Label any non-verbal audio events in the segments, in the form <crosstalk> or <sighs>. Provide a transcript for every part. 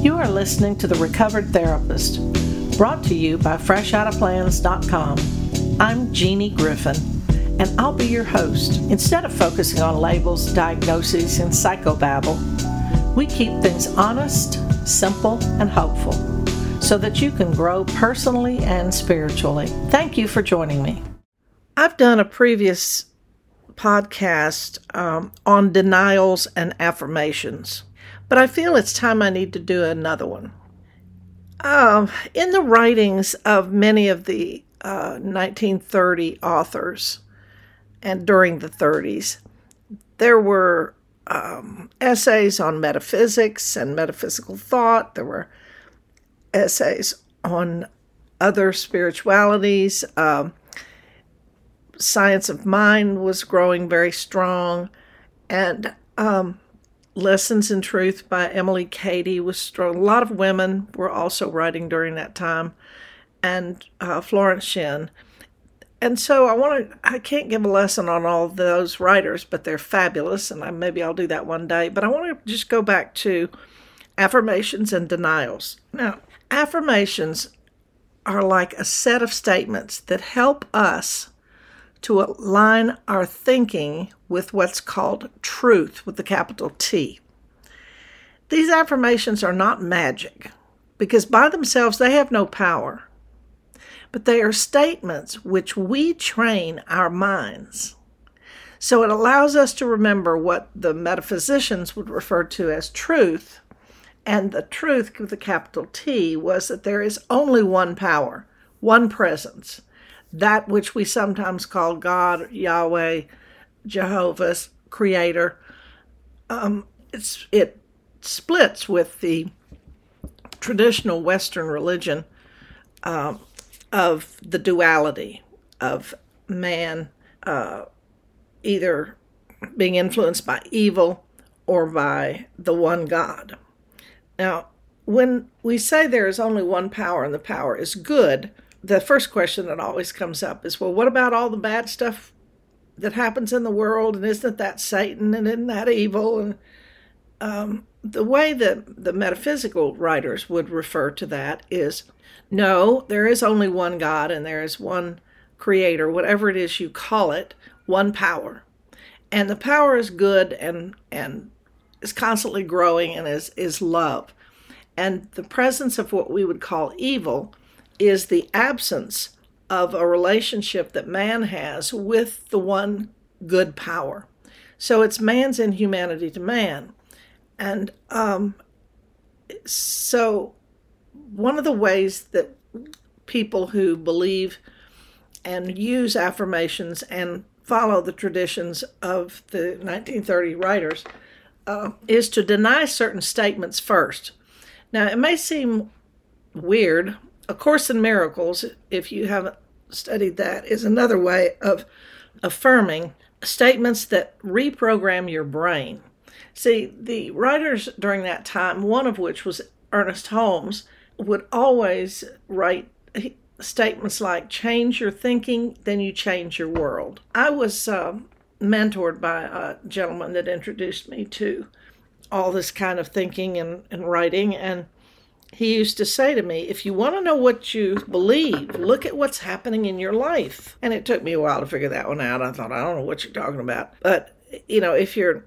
You are listening to The Recovered Therapist, brought to you by FreshOuttaPlans.com. I'm Jeanie Griffin, and I'll be your host. Instead of focusing on labels, diagnoses, and psychobabble, we keep things honest, simple, and hopeful so that you can grow personally and spiritually. Thank you for joining me. I've done a previous podcast um, on denials and affirmations but I feel it's time I need to do another one. Uh, in the writings of many of the uh, 1930 authors and during the 30s, there were um, essays on metaphysics and metaphysical thought. There were essays on other spiritualities. Um, science of mind was growing very strong. And um, Lessons in Truth by Emilie Cady was strong. A lot of women were also writing during that time, and uh, Florence Shinn. And so I want to, I can't give a lesson on all those writers, but they're fabulous, and I, maybe I'll do that one day. But I want to just go back to affirmations and denials. Now, affirmations are like a set of statements that help us to align our thinking with what's called truth with the capital T. These affirmations are not magic because by themselves they have no power, but they are statements which we train our minds. So it allows us to remember what the metaphysicians would refer to as truth. And the truth with the capital T was that there is only one power, one presence, that which we sometimes call God, Yahweh, Jehovah's Creator. Um, it's, it splits with the traditional Western religion um, of the duality of man uh, either being influenced by evil or by the one God. Now, when we say there is only one power and the power is good, the first question that always comes up is well, what about all the bad stuff that happens in the world? And isn't that Satan? And isn't that evil? And um, the way that the metaphysical writers would refer to that is no, there is only one God and there is one creator, whatever it is you call it, one power. And the power is good and, and is constantly growing and is, is love. And the presence of what we would call evil is the absence of a relationship that man has with the one good power. So it's man's inhumanity to man. And um, so one of the ways that people who believe and use affirmations and follow the traditions of the 1930 writers uh, is to deny certain statements first. Now, it may seem weird a Course in Miracles, if you haven't studied that, is another way of affirming statements that reprogram your brain. See, the writers during that time, one of which was Ernest Holmes, would always write statements like change your thinking, then you change your world. I was uh, mentored by a gentleman that introduced me to all this kind of thinking and, and writing, and he used to say to me, if you want to know what you believe, look at what's happening in your life. And it took me a while to figure that one out. I thought, I don't know what you're talking about. But, you know, if your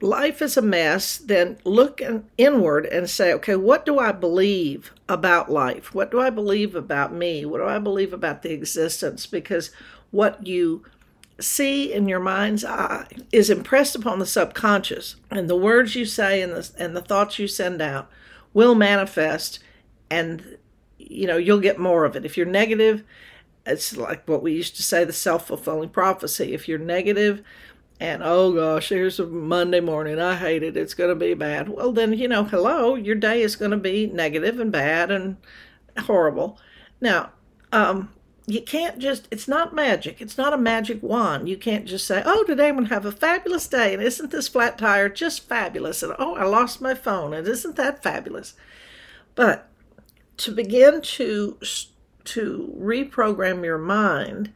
life is a mess, then look inward and say, okay, what do I believe about life? What do I believe about me? What do I believe about the existence? Because what you see in your mind's eye is impressed upon the subconscious and the words you say and the, and the thoughts you send out will manifest and you know you'll get more of it. If you're negative it's like what we used to say the self-fulfilling prophecy. If you're negative and oh gosh here's a monday morning i hate it it's going to be bad. Well then you know hello your day is going to be negative and bad and horrible. Now um, you can't just it's not magic it's not a magic wand you can't just say oh today i'm going to have a fabulous day and isn't this flat tire just fabulous and oh i lost my phone and isn't that fabulous but to begin to to reprogram your mind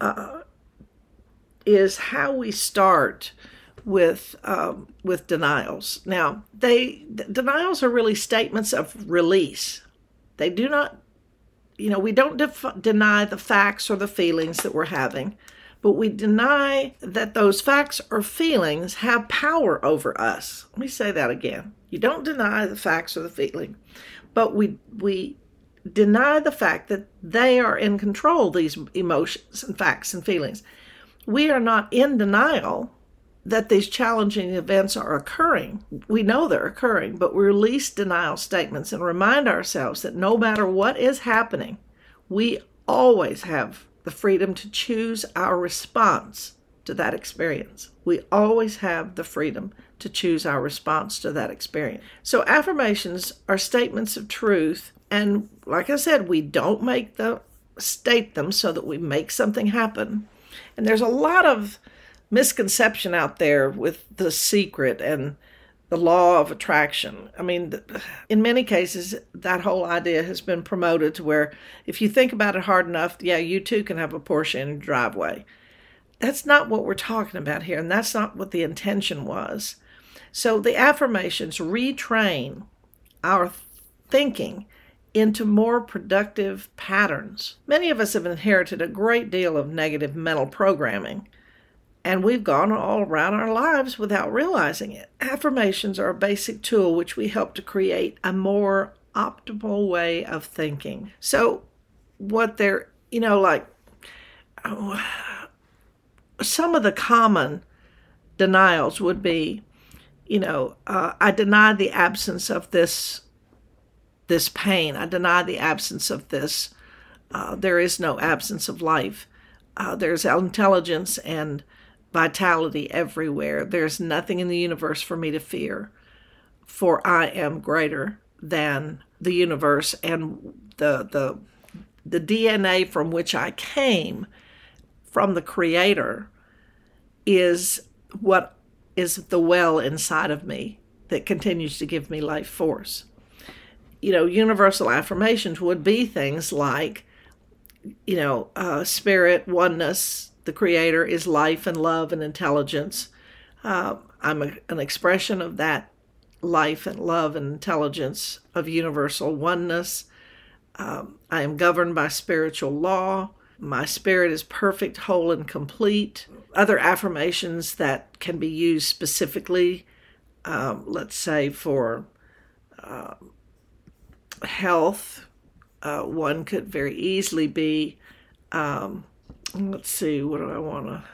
uh, is how we start with um, with denials. Now, they denials are really statements of release. They do not, you know, we don't def- deny the facts or the feelings that we're having, but we deny that those facts or feelings have power over us. Let me say that again. You don't deny the facts or the feeling, but we we deny the fact that they are in control these emotions and facts and feelings. We are not in denial that these challenging events are occurring. We know they're occurring, but we release denial statements and remind ourselves that no matter what is happening, we always have the freedom to choose our response to that experience. We always have the freedom to choose our response to that experience. So, affirmations are statements of truth. And like I said, we don't make them state them so that we make something happen. And there's a lot of misconception out there with the secret and the law of attraction. I mean, in many cases, that whole idea has been promoted to where if you think about it hard enough, yeah, you too can have a Porsche in your driveway. That's not what we're talking about here, and that's not what the intention was. So the affirmations retrain our thinking into more productive patterns. Many of us have inherited a great deal of negative mental programming and we've gone all around our lives without realizing it. Affirmations are a basic tool which we help to create a more optimal way of thinking. So, what they're, you know, like oh, <sighs> some of the common denials would be, you know, uh, I deny the absence of this this pain. I deny the absence of this. Uh, there is no absence of life. Uh, there's intelligence and vitality everywhere. There's nothing in the universe for me to fear, for I am greater than the universe and the the the DNA from which I came from the creator is what is the well inside of me that continues to give me life force. You know, universal affirmations would be things like, you know, uh, spirit, oneness, the Creator is life and love and intelligence. Uh, I'm a, an expression of that life and love and intelligence of universal oneness. Um, I am governed by spiritual law. My spirit is perfect, whole, and complete. Other affirmations that can be used specifically, um, let's say for uh, health, uh, one could very easily be um, let's see, what do I want to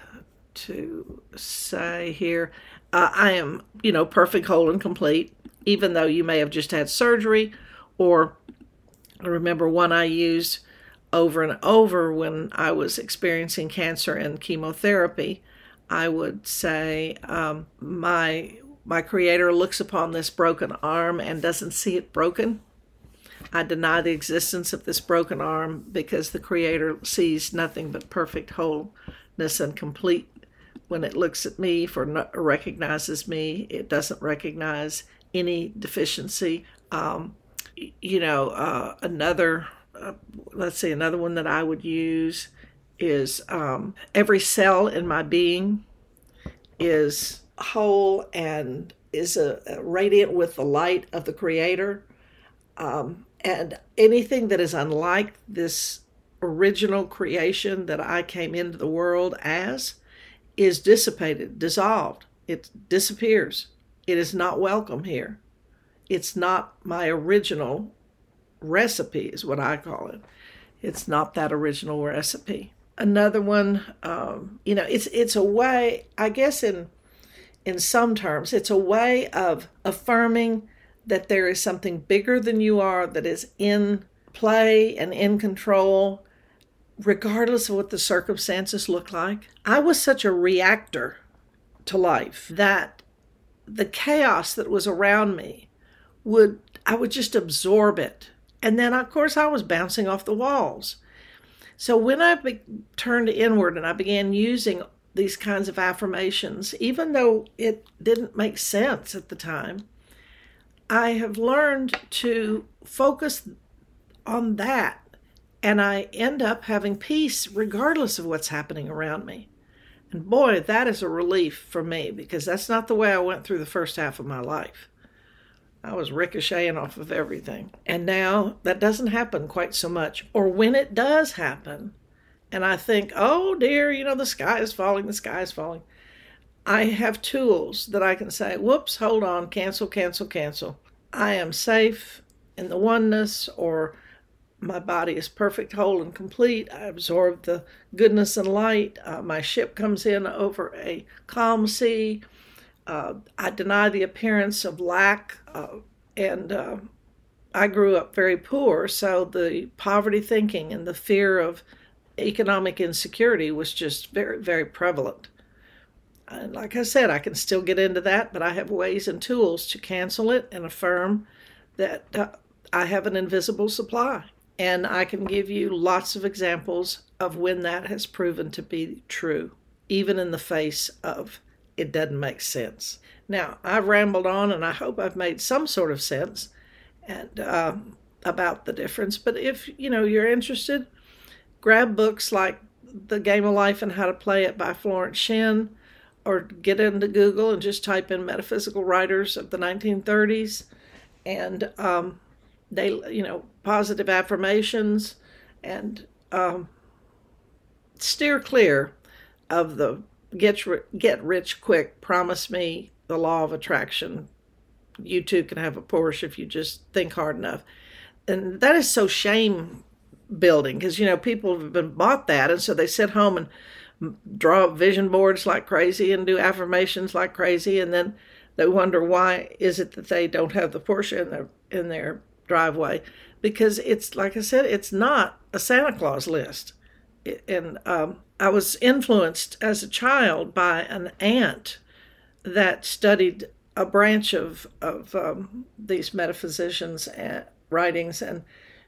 to say here? Uh, I am, you know, perfect, whole, and complete, even though you may have just had surgery. Or I remember one I used over and over when I was experiencing cancer and chemotherapy. I would say, um, my my creator looks upon this broken arm and doesn't see it broken I deny the existence of this broken arm because the Creator sees nothing but perfect wholeness and complete. When it looks at me, for recognizes me, it doesn't recognize any deficiency. Um, you know, uh, another, uh, let's see, another one that I would use is um, every cell in my being is whole and is a, a radiant with the light of the Creator. Um, and anything that is unlike this original creation that I came into the world as is dissipated, dissolved. It disappears. It is not welcome here. It's not my original recipe, is what I call it. It's not that original recipe. Another one, um, you know, it's it's a way, I guess, in in some terms, it's a way of affirming that there is something bigger than you are that is in play and in control, regardless of what the circumstances look like. I was such a reactor to life that the chaos that was around me would I would just absorb it. And then of course I was bouncing off the walls. So when I be- turned inward and I began using these kinds of affirmations, even though it didn't make sense at the time, I have learned to focus on that and I end up having peace regardless of what's happening around me. And boy, that is a relief for me because that's not the way I went through the first half of my life. I was ricocheting off of everything. And now that doesn't happen quite so much. Or when it does happen, and I think, oh dear, you know, the sky is falling, the sky is falling. I have tools that I can say, whoops, hold on, cancel, cancel, cancel. I am safe in the oneness, or my body is perfect, whole, and complete. I absorb the goodness and light. Uh, my ship comes in over a calm sea. Uh, I deny the appearance of lack, uh, and uh, I grew up very poor, so the poverty thinking and the fear of economic insecurity was just very, very prevalent. Like I said, I can still get into that, but I have ways and tools to cancel it and affirm that uh, I have an invisible supply. And I can give you lots of examples of when that has proven to be true, even in the face of it doesn't make sense. Now, I've rambled on and I hope I've made some sort of sense and uh, about the difference. But if you know you're interested, grab books like The Game of Life and How to Play It by Florence Shinn, or get into Google and just type in metaphysical writers of the 1930s, and um, they you know positive affirmations and um, steer clear of the get get rich quick promise me the law of attraction. You too can have a porsche if you just think hard enough. And that is so shame building because you know people have been bought that and so they sit home and draw vision boards like crazy and do affirmations like crazy and then they wonder why is it that they don't have the porsche in their in their driveway? Because it's like i said it's not a santa claus list. And um, I was influenced as a child by an aunt that studied a branch of of um, these metaphysicians' writings, and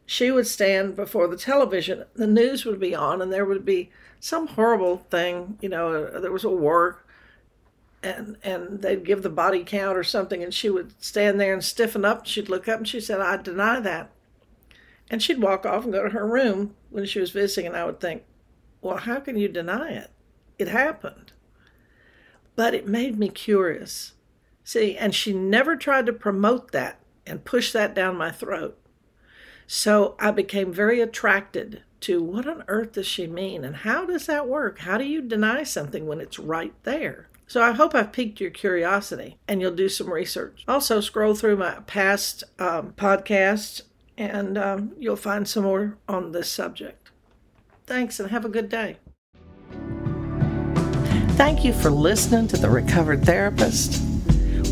she would stand before the television. The news would be on, and there would be some horrible thing. You know, uh, there was a war, and and they'd give the body count or something, and she would stand there and stiffen up. She'd look up and she said, "I deny that." And she'd walk off and go to her room when she was visiting, and I would think, well, how can you deny it? It happened. But it made me curious. See, and she never tried to promote that and push that down my throat. So I became very attracted to what on earth does she mean and how does that work? How do you deny something when it's right there? So I hope I've piqued your curiosity and you'll do some research. Also, scroll through my past um, podcasts and um, you'll find some more on this subject. Thanks and have a good day. Thank you for listening to The Recovered Therapist,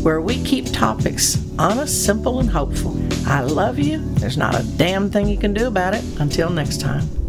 where we keep topics honest, simple, and hopeful. I love you. There's not a damn thing you can do about it. Until next time.